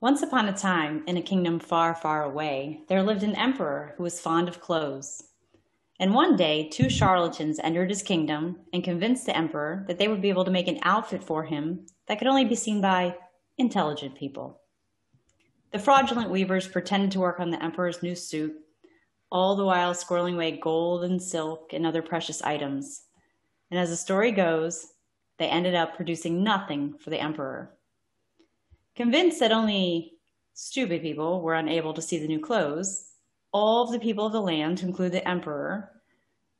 Once upon a time, in a kingdom far, far away, there lived an emperor who was fond of clothes. And one day, two charlatans entered his kingdom and convinced the emperor that they would be able to make an outfit for him that could only be seen by intelligent people. The fraudulent weavers pretended to work on the emperor's new suit, all the while squirreling away gold and silk and other precious items. And as the story goes, they ended up producing nothing for the emperor. Convinced that only stupid people were unable to see the new clothes, all of the people of the land, include the emperor,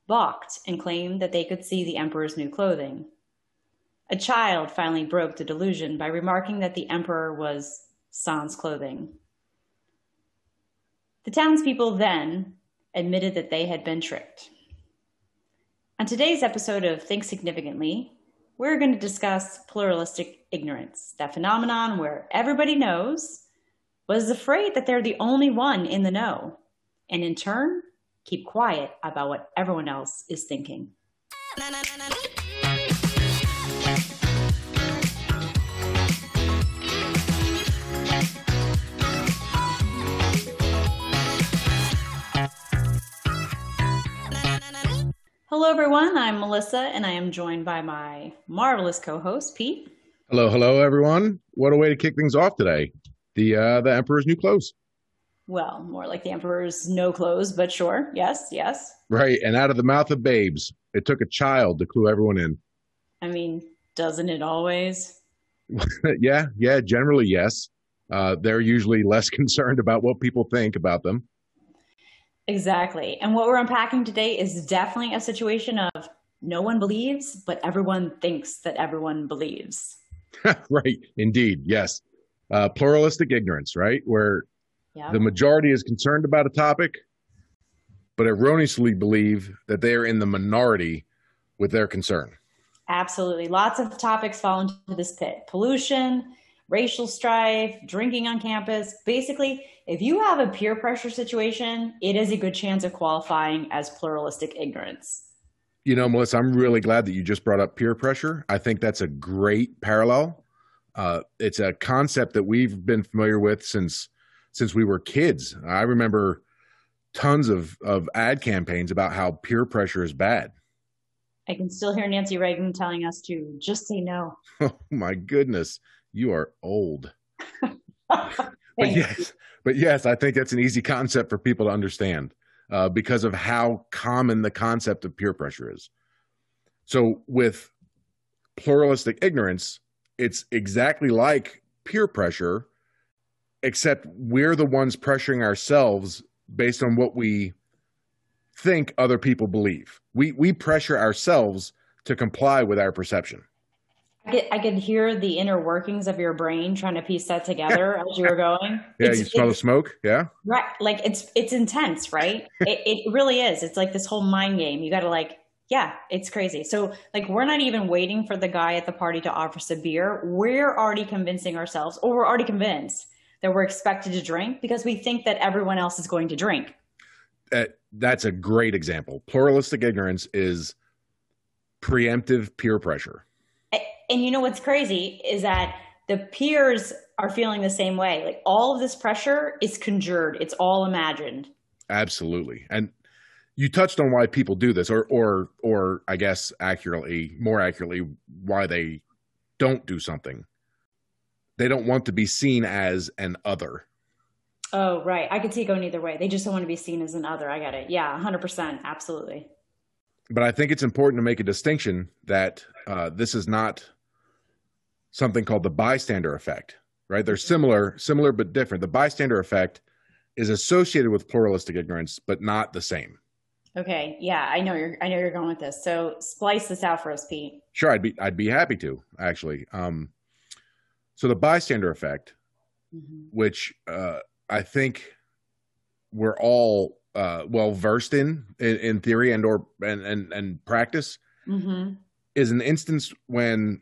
balked and claimed that they could see the emperor's new clothing. A child finally broke the delusion by remarking that the emperor was sans clothing. The townspeople then admitted that they had been tricked. On today's episode of Think Significantly, we're going to discuss pluralistic ignorance, that phenomenon where everybody knows, but is afraid that they're the only one in the know, and in turn, keep quiet about what everyone else is thinking. Hello, everyone. I'm Melissa, and I am joined by my marvelous co-host, Pete. Hello, hello, everyone. What a way to kick things off today. The uh, the Emperor's new clothes. Well, more like the Emperor's no clothes, but sure. Yes, yes. Right, and out of the mouth of babes, it took a child to clue everyone in. I mean, doesn't it always? yeah, yeah. Generally, yes. Uh, they're usually less concerned about what people think about them. Exactly. And what we're unpacking today is definitely a situation of no one believes, but everyone thinks that everyone believes. right. Indeed. Yes. Uh, pluralistic ignorance, right? Where yep. the majority is concerned about a topic, but erroneously believe that they are in the minority with their concern. Absolutely. Lots of topics fall into this pit pollution, racial strife, drinking on campus. Basically, if you have a peer pressure situation, it is a good chance of qualifying as pluralistic ignorance. You know, Melissa, I'm really glad that you just brought up peer pressure. I think that's a great parallel. Uh, it's a concept that we've been familiar with since since we were kids. I remember tons of of ad campaigns about how peer pressure is bad. I can still hear Nancy Reagan telling us to just say no. Oh my goodness, you are old. but yes, but yes, I think that's an easy concept for people to understand uh, because of how common the concept of peer pressure is. So with pluralistic ignorance, it's exactly like peer pressure, except we're the ones pressuring ourselves based on what we think other people believe. We we pressure ourselves to comply with our perception. I could, I could hear the inner workings of your brain trying to piece that together as you were going. yeah, it's, you smell the smoke. Yeah, right. Like it's it's intense, right? it it really is. It's like this whole mind game. You got to like, yeah, it's crazy. So like, we're not even waiting for the guy at the party to offer us a beer. We're already convincing ourselves, or we're already convinced that we're expected to drink because we think that everyone else is going to drink. Uh, that's a great example. Pluralistic ignorance is preemptive peer pressure and you know what's crazy is that the peers are feeling the same way. Like all of this pressure is conjured. It's all imagined. Absolutely. And you touched on why people do this or or or I guess accurately, more accurately why they don't do something. They don't want to be seen as an other. Oh, right. I could see it going either way. They just don't want to be seen as an other. I get it. Yeah, 100%. Absolutely. But I think it's important to make a distinction that uh, this is not something called the bystander effect, right? They're similar, similar but different. The bystander effect is associated with pluralistic ignorance, but not the same. Okay, yeah, I know you're. I know you're going with this. So splice this out for us, Pete. Sure, I'd be. I'd be happy to actually. Um, so the bystander effect, mm-hmm. which uh, I think we're all uh, well versed in, in, in theory and or and and, and practice, mm-hmm. is an instance when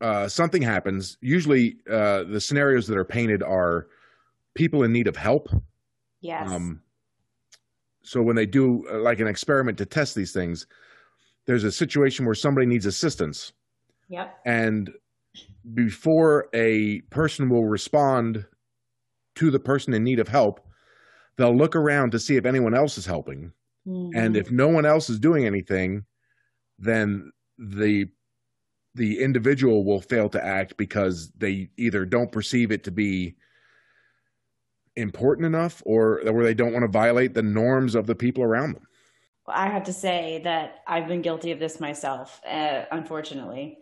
uh, something happens. Usually, uh, the scenarios that are painted are people in need of help. Yes. Um, so when they do uh, like an experiment to test these things, there's a situation where somebody needs assistance. Yep. And before a person will respond to the person in need of help, they'll look around to see if anyone else is helping. Mm-hmm. And if no one else is doing anything, then the the individual will fail to act because they either don't perceive it to be important enough or or they don't want to violate the norms of the people around them. I have to say that I've been guilty of this myself, uh, unfortunately.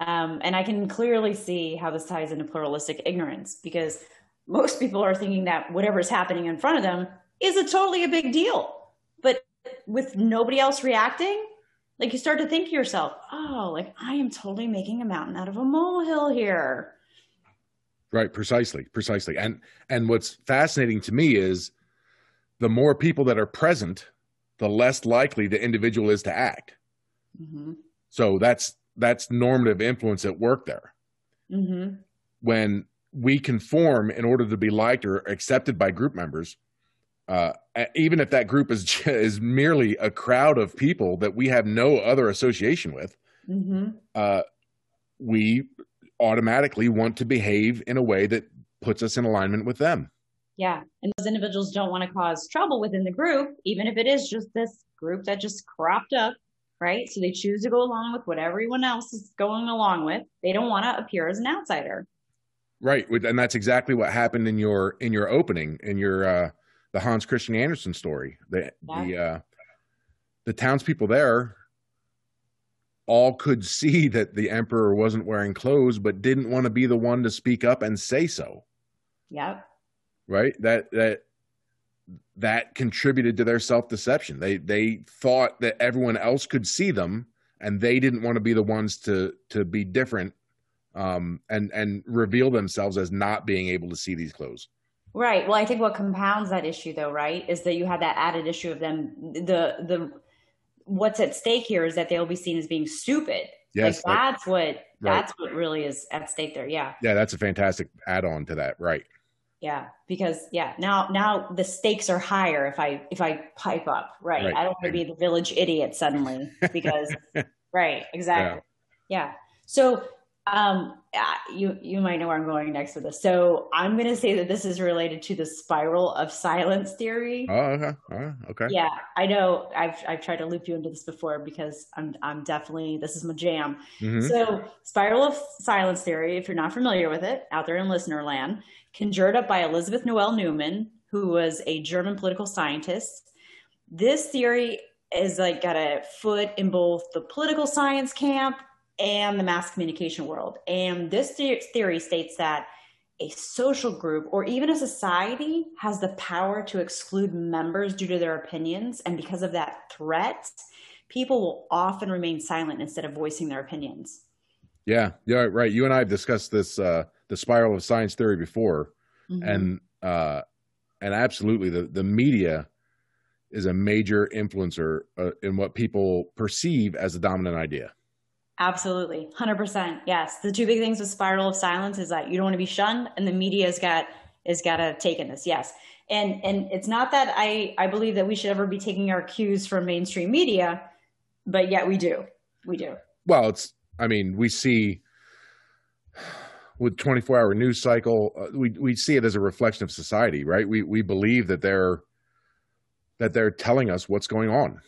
Um, and I can clearly see how this ties into pluralistic ignorance because most people are thinking that whatever's happening in front of them is a totally a big deal. But with nobody else reacting, like you start to think to yourself, oh, like I am totally making a mountain out of a molehill here. Right, precisely, precisely. And and what's fascinating to me is the more people that are present, the less likely the individual is to act. Mm-hmm. So that's that's normative influence at work there. Mm-hmm. When we conform in order to be liked or accepted by group members, uh, even if that group is is merely a crowd of people that we have no other association with, mm-hmm. uh, we automatically want to behave in a way that puts us in alignment with them. Yeah, and those individuals don't want to cause trouble within the group, even if it is just this group that just cropped up, right? So they choose to go along with what everyone else is going along with. They don't want to appear as an outsider. Right, and that's exactly what happened in your in your opening in your uh, the Hans Christian Andersen story. The yeah. the uh, the townspeople there all could see that the emperor wasn't wearing clothes, but didn't want to be the one to speak up and say so. Yep. Right. That that that contributed to their self deception. They they thought that everyone else could see them, and they didn't want to be the ones to to be different, um, and and reveal themselves as not being able to see these clothes. Right. Well, I think what compounds that issue though, right, is that you have that added issue of them the the what's at stake here is that they'll be seen as being stupid. Yes. Like that's what right. that's what really is at stake there. Yeah. Yeah, that's a fantastic add-on to that. Right. Yeah, because yeah, now now the stakes are higher if I if I pipe up, right? right. I don't want to be the village idiot suddenly because right, exactly. Yeah. yeah. So um, you you might know where I'm going next with this. So I'm going to say that this is related to the spiral of silence theory. Oh, okay, oh, okay. Yeah, I know. I've I've tried to loop you into this before because I'm I'm definitely this is my jam. Mm-hmm. So spiral of silence theory, if you're not familiar with it, out there in listener land, conjured up by Elisabeth Noelle-Neumann, who was a German political scientist. This theory is like got a foot in both the political science camp and the mass communication world. And this theory states that a social group or even a society has the power to exclude members due to their opinions. And because of that threat, people will often remain silent instead of voicing their opinions. Yeah, yeah, right. You and I have discussed this, uh, the spiral of silence theory before, mm-hmm. and uh, and absolutely, the the media is a major influencer uh, in what people perceive as the dominant idea. Absolutely. 100%. Yes. The two big things with spiral of silence is that you don't want to be shunned and the media's got is got to take in this. Yes. And and it's not that I I believe that we should ever be taking our cues from mainstream media, but yet we do. We do. Well, it's I mean, we see with 24 hour news cycle, uh, we we see it as a reflection of society, right? We we believe that they're that they're telling us what's going on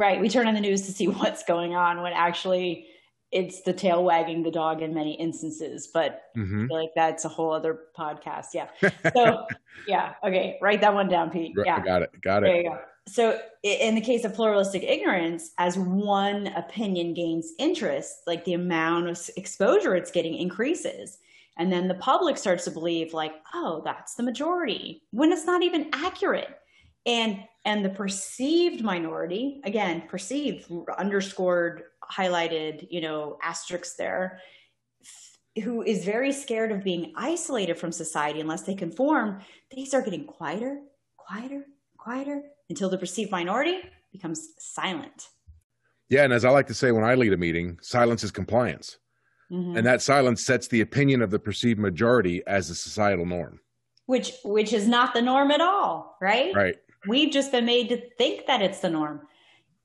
Right. We turn on the news to see what's going on when actually it's the tail wagging the dog in many instances. But mm-hmm. I feel like that's a whole other podcast. Yeah. So, yeah. Okay. Write that one down, Pete. Yeah. Got it. Got it. There you go. So, in the case of pluralistic ignorance, as one opinion gains interest, like the amount of exposure it's getting increases. And then the public starts to believe, like, oh, that's the majority, when it's not even accurate. And and the perceived minority again perceived underscored highlighted you know asterisks there who is very scared of being isolated from society unless they conform they start getting quieter quieter quieter until the perceived minority becomes silent. Yeah and as i like to say when i lead a meeting silence is compliance. Mm-hmm. and that silence sets the opinion of the perceived majority as a societal norm. Which which is not the norm at all right? Right We've just been made to think that it's the norm.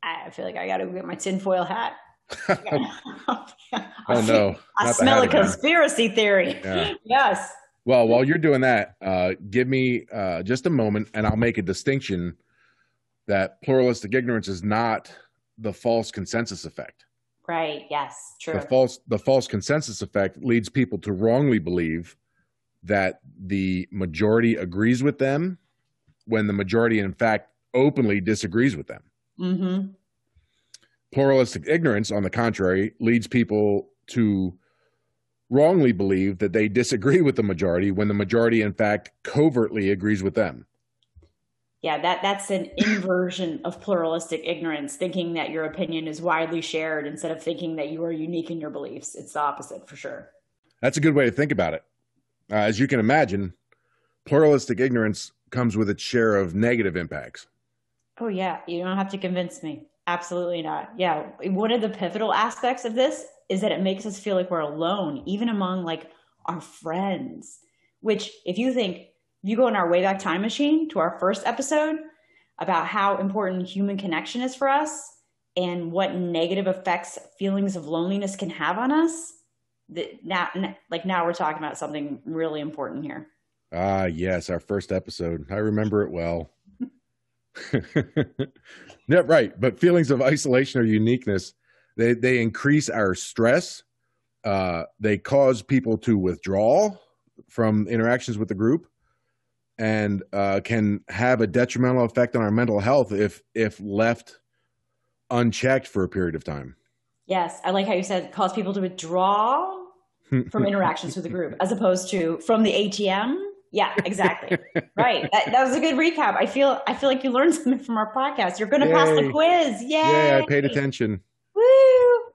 I feel like I got to get my tinfoil hat. oh no! I smell a conspiracy theory. Yeah. Yes. Well, while you're doing that, uh, give me uh, just a moment, and I'll make a distinction that pluralistic ignorance is not the false consensus effect. Right. Yes. True. The false the false consensus effect leads people to wrongly believe that the majority agrees with them when the majority, in fact, openly disagrees with them. Mm-hmm. Pluralistic ignorance, on the contrary, leads people to wrongly believe that they disagree with the majority when the majority, in fact, covertly agrees with them. Yeah, that, that's an inversion of pluralistic ignorance, thinking that your opinion is widely shared instead of thinking that you are unique in your beliefs. It's the opposite for sure. That's a good way to think about it. Uh, as you can imagine, pluralistic ignorance comes with its share of negative impacts. Oh, yeah. You don't have to convince me. Absolutely not. Yeah. One of the pivotal aspects of this is that it makes us feel like we're alone, even among like our friends. Which, if you think you go in our Wayback Time Machine to our first episode about how important human connection is for us and what negative effects feelings of loneliness can have on us, that now, like now we're talking about something really important here. Ah, yes, our first episode. I remember it well. yeah, right. But feelings of isolation or uniqueness, they, they increase our stress. Uh, they cause people to withdraw from interactions with the group and uh, can have a detrimental effect on our mental health if if left unchecked for a period of time. Yes, I like how you said cause people to withdraw from interactions with the group as opposed to from the ATM yeah, exactly. right. That, that, was a good recap. I feel I feel like you learned something from our podcast. You're going to pass the quiz. Yay! Yeah, I paid attention. Woo!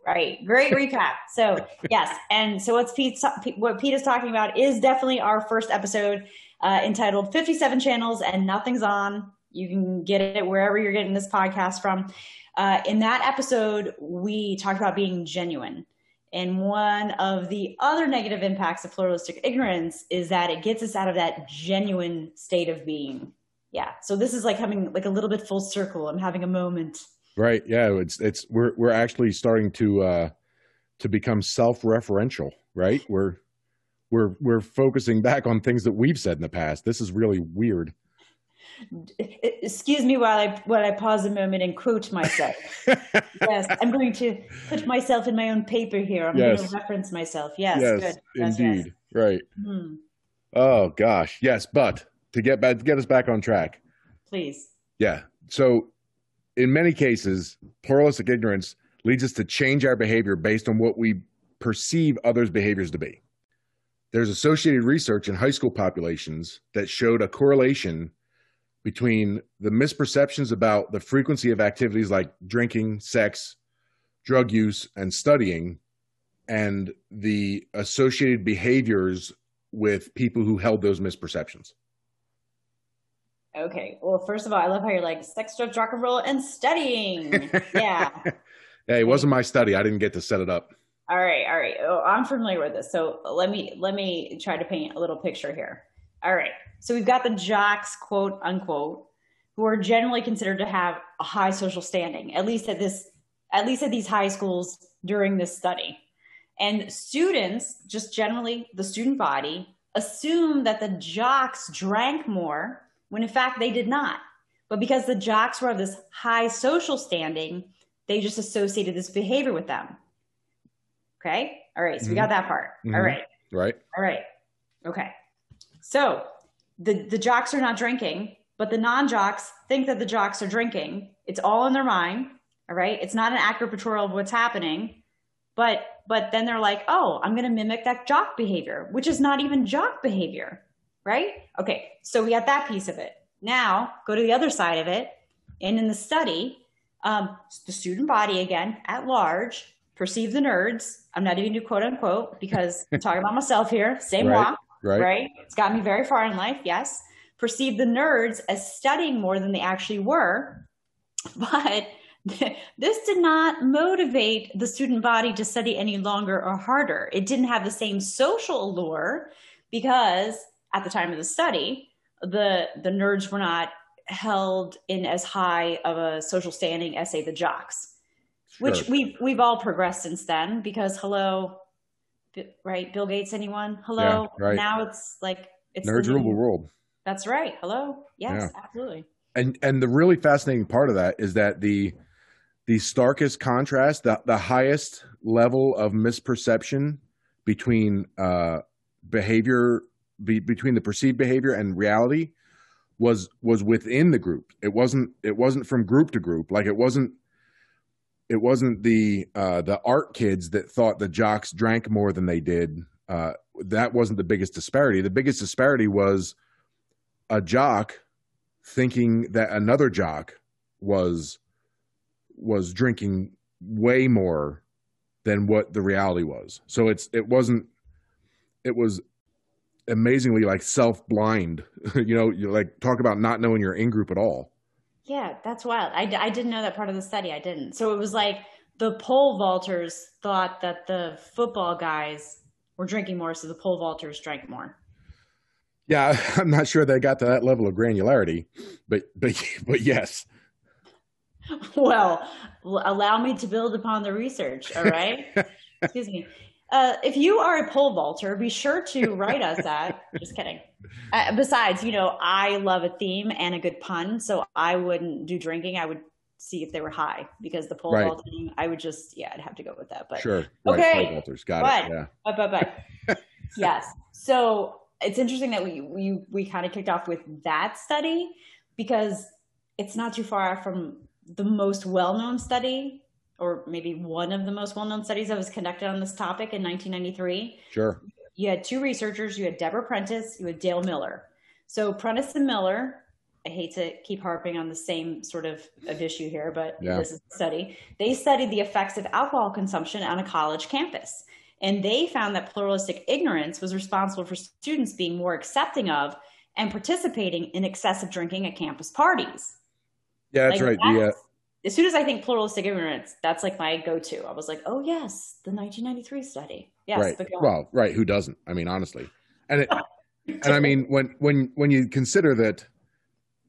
Right. Great recap. So yes, and so what's Pete what Pete is talking about is definitely our first episode uh, entitled "57 Channels and Nothing's On." You can get it wherever you're getting this podcast from. Uh, in that episode, we talked about being genuine. And one of the other negative impacts of pluralistic ignorance is that it gets us out of that genuine state of being. Yeah. So this is like having like a little bit full circle. I'm having a moment. Right. Yeah. It's it's we're we're actually starting to uh to become self-referential, right? We're we're we're focusing back on things that we've said in the past. This is really weird excuse me while I while I pause a moment and quote myself. yes, I'm going to put myself in my own paper here. I'm yes. going to reference myself. Yes, yes good. indeed. Yes. Right. Hmm. Oh gosh, yes. But to get back to get us back on track, please. Yeah. So, in many cases, pluralistic ignorance leads us to change our behavior based on what we perceive others' behaviors to be. There's associated research in high school populations that showed a correlation between the misperceptions about the frequency of activities like drinking, sex, drug use, and studying, and the associated behaviors with people who held those misperceptions. Okay. Well, first of all, I love how you're like sex, drugs, rock and roll, and studying. Yeah. yeah, it wasn't my study. I didn't get to set it up. All right, all right. Oh, I'm familiar with this. So let me let me try to paint a little picture here. All right. So we've got the jocks, quote unquote, who are generally considered to have a high social standing, at least at this, at least at these high schools during this study. And students, just generally the student body, assume that the jocks drank more when in fact they did not. But because the jocks were of this high social standing, they just associated this behavior with them. Okay. All right. So mm-hmm. we got that part. Mm-hmm. All right. Right. All right. Okay. So the, the jocks are not drinking, but the non jocks think that the jocks are drinking. It's all in their mind. All right. It's not an accurate portrayal of what's happening. But but then they're like, oh, I'm gonna mimic that jock behavior, which is not even jock behavior. Right? Okay, so we got that piece of it. Now go to the other side of it. And in the study, um, the student body again at large perceive the nerds. I'm not even do quote unquote because I'm talking about myself here. Same right. walk right. right? It's got me very far in life, yes. Perceived the nerds as studying more than they actually were. But this did not motivate the student body to study any longer or harder. It didn't have the same social allure because at the time of the study, the, the nerds were not held in as high of a social standing as, say, the jocks, sure. which we've, we've all progressed since then because, hello, right? Bill Gates, anyone? Hello. Yeah, right. Now it's like it's nerds rule the world. That's right. Hello. Yes, Yeah. absolutely. And and the really fascinating part of that is that the the starkest contrast, the the highest level of misperception between uh, behavior be, between the perceived behavior and reality was was within the group. It wasn't it wasn't from group to group. Like it wasn't it wasn't the uh, the art kids that thought the jocks drank more than they did. Uh, that wasn't the biggest disparity. The biggest disparity was a jock thinking that another jock was was drinking way more than what the reality was. So it's it wasn't it was amazingly like self blind. you know, you like talk about not knowing your in group at all. Yeah, that's wild. I, I didn't know that part of the study. I didn't. So it was like the pole vaulters thought that the football guys were drinking more, so the pole vaulters drank more. Yeah, I'm not sure they got to that level of granularity, but but but yes. Well, allow me to build upon the research. All right. Excuse me. Uh, if you are a pole vaulter, be sure to write us at. Just kidding. Uh, besides, you know, I love a theme and a good pun, so I wouldn't do drinking. I would see if they were high because the pole Right. vaulting, I would just, yeah, I'd have to go with that. But Sure. Okay, Right, Walters. Got but- it. Yeah. but but but yes. So it's interesting that we we we kind of kicked off with that study because it's not too far from the most well-known study or maybe one of the most well-known studies that was conducted on this topic in 1993 Sure. You had two researchers you had deborah prentice you had dale miller so prentice and miller i hate to keep harping on the same sort of, of issue here but Yeah. this is the study they studied the effects of alcohol consumption on a college campus and they found that pluralistic ignorance was responsible for students being more accepting of and participating in excessive drinking at campus parties Yeah, that's Like, right. Uh, that's- as soon as I think pluralistic ignorance, that's like my go-to. I was like, oh yes, the 1993 study. Yes, right. but go on. Well, right. Who doesn't? I mean, honestly, and it, and I mean, when when when you consider that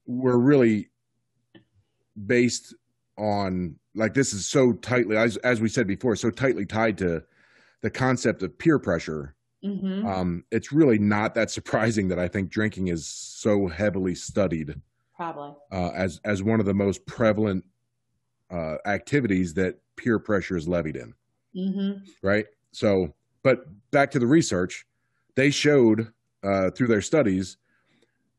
we're really based on like this is so tightly as as we said before, so tightly tied to the concept of peer pressure. Mhm. Um, it's really not that surprising that I think drinking is so heavily studied probably. uh, as as one of the most prevalent uh, activities that peer pressure is levied in. hmm right? So, but back to the research, they showed uh, through their studies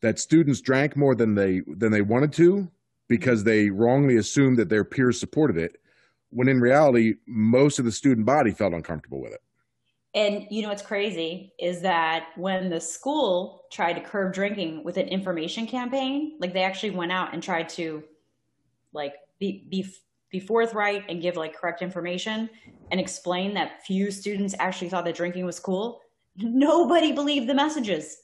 that students drank more than they than they wanted to because they wrongly assumed that their peers supported it, when in reality, most of the student body felt uncomfortable with it. And you know what's crazy is that when the school tried to curb drinking with an information campaign, like they actually went out and tried to like be be be forthright and give like correct information and explain that few students actually thought that drinking was cool. Nobody believed the messages.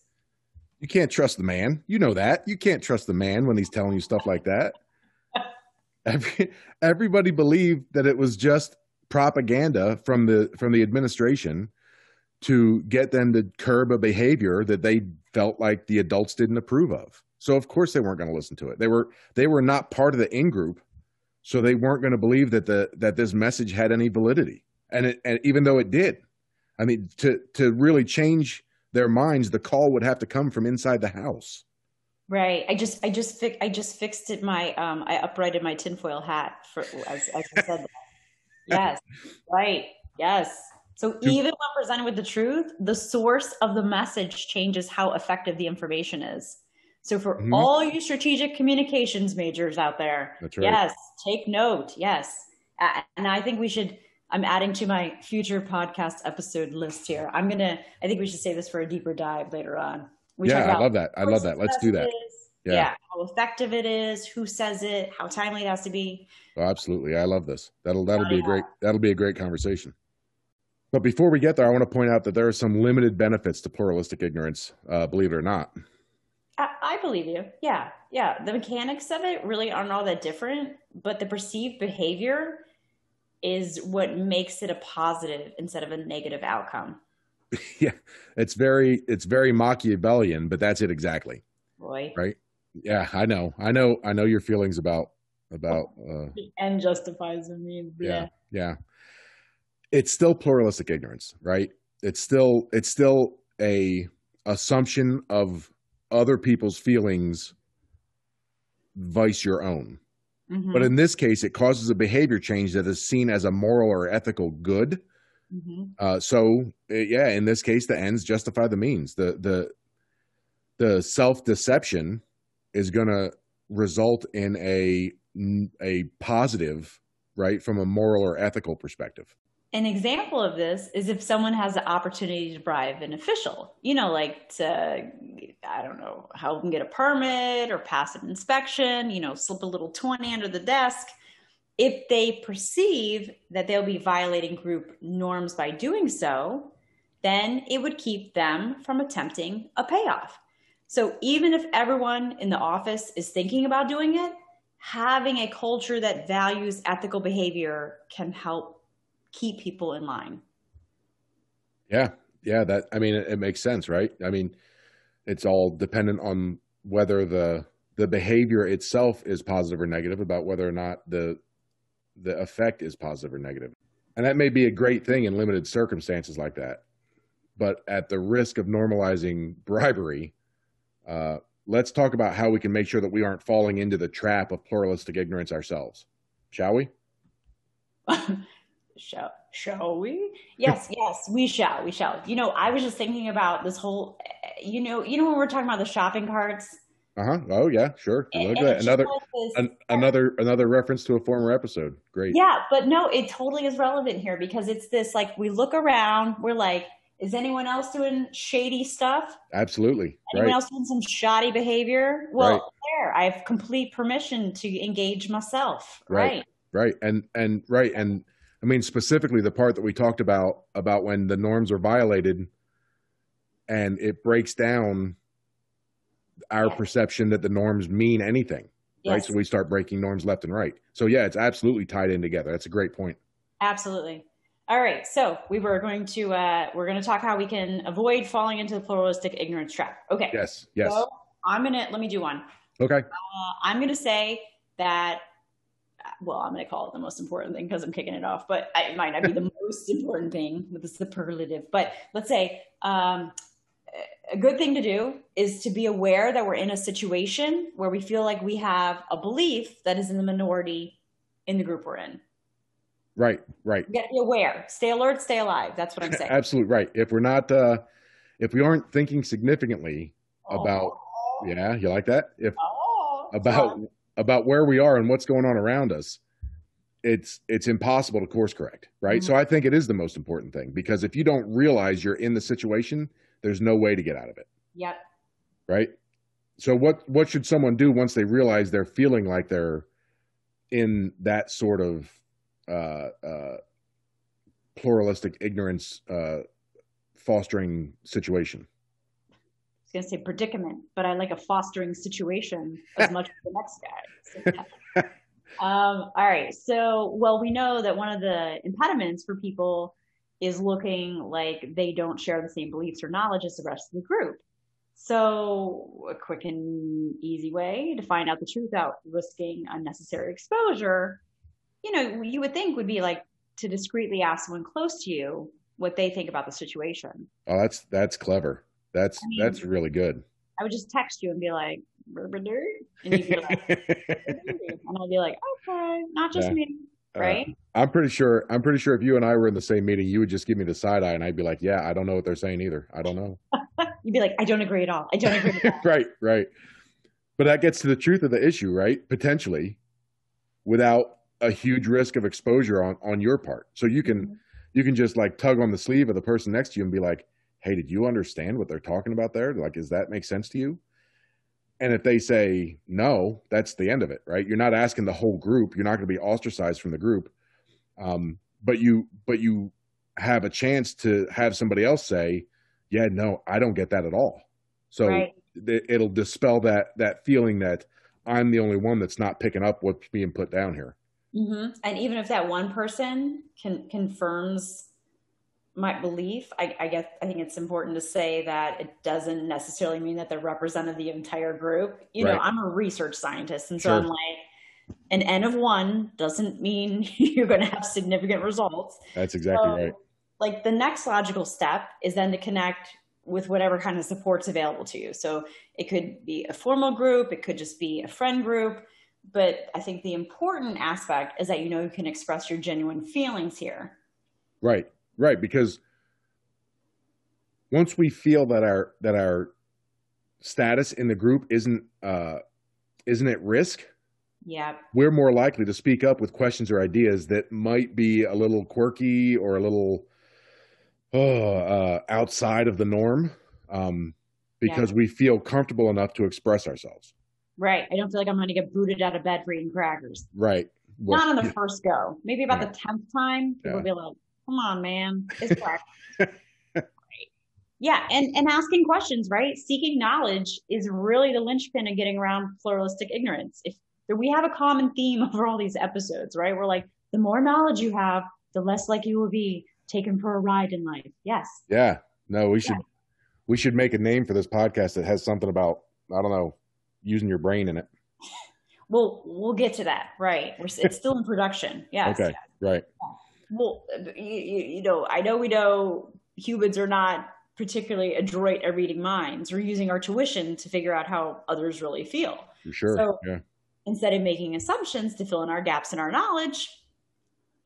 You can't trust the man. You know that. You can't trust the man when he's telling you stuff like that. Every, everybody believed that it was just propaganda from the from the administration to get them to curb a behavior that they felt like the adults didn't approve of. So of course they weren't going to listen to it. They were they were not part of the in group, so they weren't going to believe that the that this message had any validity. And it and even though it did, I mean to to really change their minds, the call would have to come from inside the house. Right. I just I just fi- I just fixed it my um I uprighted my tinfoil hat for as as you said that. Yes. Right. Yes. So even when presented with the truth, the source of the message changes how effective the information is. So for Mhm. all you strategic communications majors out there, right. yes, take note. Yes. And I think we should I'm adding to my future podcast episode list here. I'm going to I think we should save this for a deeper dive later on. We yeah, I love that. I love that. Let's do that. Yeah. Yeah. How effective it is, who says it, how timely it has to be. Oh, absolutely. I love this. That'll that'll Oh, be a great that'll be a great conversation. But before we get there, I want to point out that there are some limited benefits to pluralistic ignorance, uh, believe it or not. I, I believe you. Yeah. Yeah. The mechanics of it really aren't all that different, but the perceived behavior is what makes it a positive instead of a negative outcome. yeah, it's very it's very Machiavellian, but that's it exactly. Roy. Right? Yeah, I know. I know. I know your feelings about about uh, The end justifies the means. yeah, yeah. It's still pluralistic ignorance, right? it's still it's still a assumption of other people's feelings vice your own. Mm-hmm. But in this case, it causes a behavior change that is seen as a moral or ethical good. Mm-hmm. Uh, so, yeah, in this case, the ends justify the means. The the the self deception is going to result in a a positive, right, from a moral or ethical perspective. An example of this is if someone has the opportunity to bribe an official, you know, like to, I don't know, help them get a permit or pass an inspection, you know, slip a little 20 under the desk. If they perceive that they'll be violating group norms by doing so, then it would keep them from attempting a payoff. So even if everyone in the office is thinking about doing it, having a culture that values ethical behavior can help keep people in line. Yeah. Yeah. That, I mean, it, it makes sense, right? I mean, it's all dependent on whether the, the behavior itself is positive or negative about whether or not the, the effect is positive or negative. And that may be a great thing in limited circumstances like that. But at the risk of normalizing bribery, uh, let's talk about how we can make sure that we aren't falling into the trap of pluralistic ignorance ourselves. Shall we? shall shall we? yes yes we shall we shall. You know i was just thinking about this whole you know you know when we're talking about the shopping carts? Uh-huh. Oh yeah sure. Another an, another another reference to a former episode. Great. Yeah but no it totally is relevant here because it's this like we look around we're like is anyone else doing shady stuff? Absolutely. Anyone right. else doing some shoddy behavior? Well right. there i have complete permission to engage myself. Right. Right, right. and and right. And I mean, specifically the part that we talked about about when the norms are violated, and it breaks down our perception that the norms mean anything, yes. right? So we start breaking norms left and right. So yeah, it's absolutely tied in together. That's a great point. Absolutely. All right, so we were going to uh, we're going to talk how we can avoid falling into the pluralistic ignorance trap. Okay. Yes. Yes. So I'm gonna let me do one. Okay. Uh, I'm gonna say that well, I'm going to call it the most important thing because I'm kicking it off, but it might not be the most important thing with the superlative. But let's say um, a good thing to do is to be aware that we're in a situation where we feel like we have a belief that is in the minority in the group we're in. Right, right. You got to be aware. Stay alert, stay alive. That's what I'm saying. Absolutely right. If we're not, uh, if we aren't thinking significantly about, oh. yeah, you like that? If oh, about about where we are and what's going on around us, it's it's impossible to course correct, right? Mm-hmm. So I think it is the most important thing because if you don't realize you're in the situation, there's no way to get out of it. Yep. Right? So what what should someone do once they realize they're feeling like they're in that sort of uh, uh, pluralistic ignorance uh, fostering situation? Was going to say predicament, but I like a fostering situation as much as the next guy. So, um, all right. So, well, we know that one of the impediments for people is looking like they don't share the same beliefs or knowledge as the rest of the group. So, a quick and easy way to find out the truth without risking unnecessary exposure, you know, you would think would be like to discreetly ask someone close to you what they think about the situation. Oh, that's that's clever. That's I mean, that's really good. I would just text you and be like, and you'd be like, and I'd be like, okay, not just yeah. me, uh, right? Uh, I'm pretty sure. I'm pretty sure if you and I were in the same meeting, you would just give me the side eye, and I'd be like, yeah, I don't know what they're saying either. I don't know. You'd be like, I don't agree at all. I don't agree. right, right. But that gets to the truth of the issue, right? Potentially, without a huge risk of exposure on on your part. So you can mm-hmm. you can just like tug on the sleeve of the person next to you and be like, hey, did you understand what they're talking about there? Like, does that make sense to you? And if they say no, that's the end of it, right? You're not asking the whole group. You're not going to be ostracized from the group. Um, but you, but you have a chance to have somebody else say, yeah, no, I don't get that at all. So right. th- it'll dispel that, that feeling that I'm the only one that's not picking up what's being put down here. Mm-hmm. And even if that one person can confirms my belief, I, I guess I think it's important to say that it doesn't necessarily mean that they're represented the entire group. You right. know, I'm a research scientist, and so sure. I'm like, an N of one doesn't mean you're going to have significant results. That's exactly so, right. like the next logical step is then to connect with whatever kind of support's available to you. So it could be a formal group, it could just be a friend group. But I think the important aspect is that you know you can express your genuine feelings here. Right, right. Because once we feel that our that our status in the group isn't uh, isn't at risk, yeah, we're more likely to speak up with questions or ideas that might be a little quirky or a little oh, uh, outside of the norm um, because yeah. we feel comfortable enough to express ourselves. Right. I don't feel like I'm going to get booted out of bed for eating crackers. Right. Well, Not on the first go. Maybe about yeah. the tenth time, people yeah. will be like, "Come on, man, it's right. Yeah, and and asking questions, right? Seeking knowledge is really the linchpin of getting around pluralistic ignorance. If we have a common theme over all these episodes, right? We're like, the more knowledge you have, the less likely you will be taken for a ride in life. Yes. Yeah. No, we should yeah. we should make a name for this podcast that has something about I don't know using your brain in it. Well, we'll get to that. Right. We're, it's still in production. Yes. Okay. Right. Well, you, you know, I know we know humans are not particularly adroit at reading minds We're using our tuition to figure out how others really feel. For sure. So yeah. instead of making assumptions to fill in our gaps in our knowledge,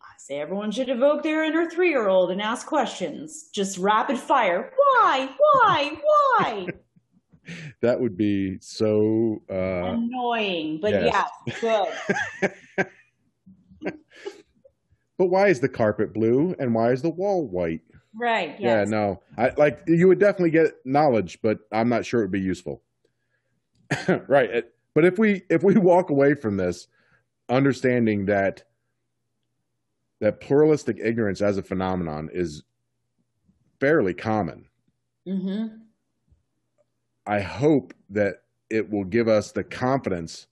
I say everyone should evoke their inner three year old and ask questions. Just rapid fire. Why? Why? Why? that would be so uh, annoying, but yes, good. but why is the carpet blue and why is the wall white? Right. Yes. Yeah. No. I like you would definitely get knowledge, but I'm not sure it would be useful. right. But if we if we walk away from this, understanding that that pluralistic ignorance as a phenomenon is fairly common. Mm-hmm. I hope that it will give us the confidence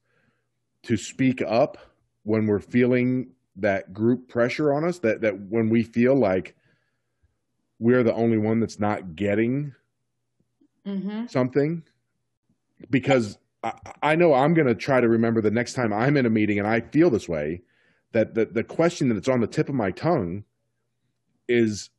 to speak up when we're feeling that group pressure on us, that, that when we feel like we're the only one that's not getting mm-hmm. something. Because I, I know I'm going to try to remember the next time I'm in a meeting and I feel this way that the, the question that's on the tip of my tongue is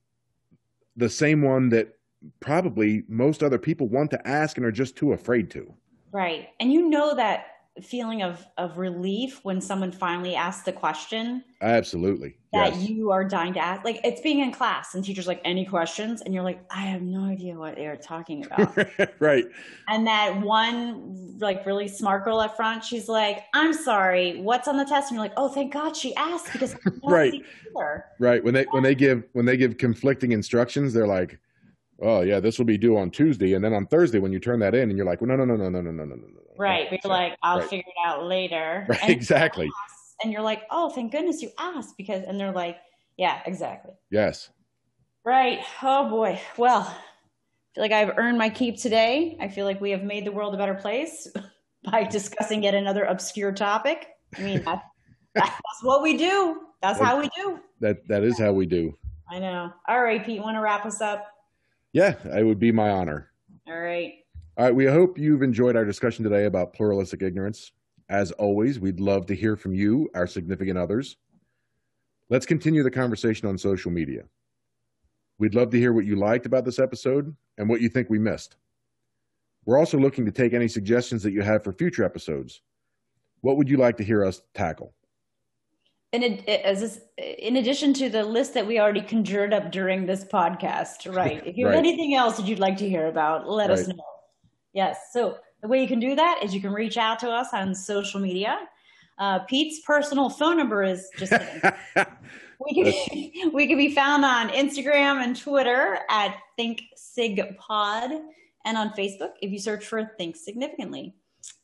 the same one that probably most other people want to ask and are just too afraid to. Right. And you know that feeling of of relief when someone finally asks the question absolutely. that yes. you are dying to ask. Like it's being in class and teachers like any questions? And you're like i have no idea what they're talking about. Right. And that one like really smart girl up front she's like i'm sorry what's on the test? And you're like oh thank god she asked because right. right. When they when they give when they give conflicting instructions they're like oh yeah, this will be due on Tuesday, and then on Thursday when you turn that in, and you're like, well, no, no, no, no, no, no, no, no, no. Right, you're like, I'll right. figure it out later. Right, and exactly. And you're like, oh, thank goodness you asked because, and they're like, yeah, exactly. Yes. Right. Oh boy. Well, I feel like I've earned my keep today. I feel like we have made the world a better place by discussing yet another obscure topic. I mean, that, that's what we do. That's how we do. That that is how we do. I know. All right, Pete, want to wrap us up? Yeah, it would be my honor. All right. All right. We hope you've enjoyed our discussion today about pluralistic ignorance. As always, we'd love to hear from you, our significant others. Let's continue the conversation on social media. We'd love to hear what you liked about this episode and what you think we missed. We're also looking to take any suggestions that you have for future episodes. What would you like to hear us tackle? In, as in addition to the list that we already conjured up during this podcast, right? If you have right. anything else that you'd like to hear about, let right. us know. Yes. So the way you can do that is you can reach out to us on social media. Uh, Pete's personal phone number is just. we can we can be found on Instagram and Twitter at ThinkSigPod and on Facebook if you search for Think Significantly.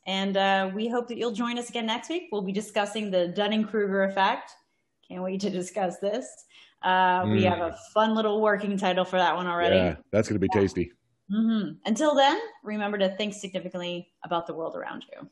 And uh, we hope that you'll join us again next week. We'll be discussing the Dunning Kruger effect. Can't wait to discuss this. Uh, mm. We have a fun little working title for that one already. Yeah, that's going to be yeah. tasty. Mm-hmm. Until then, remember to think significantly about the world around you.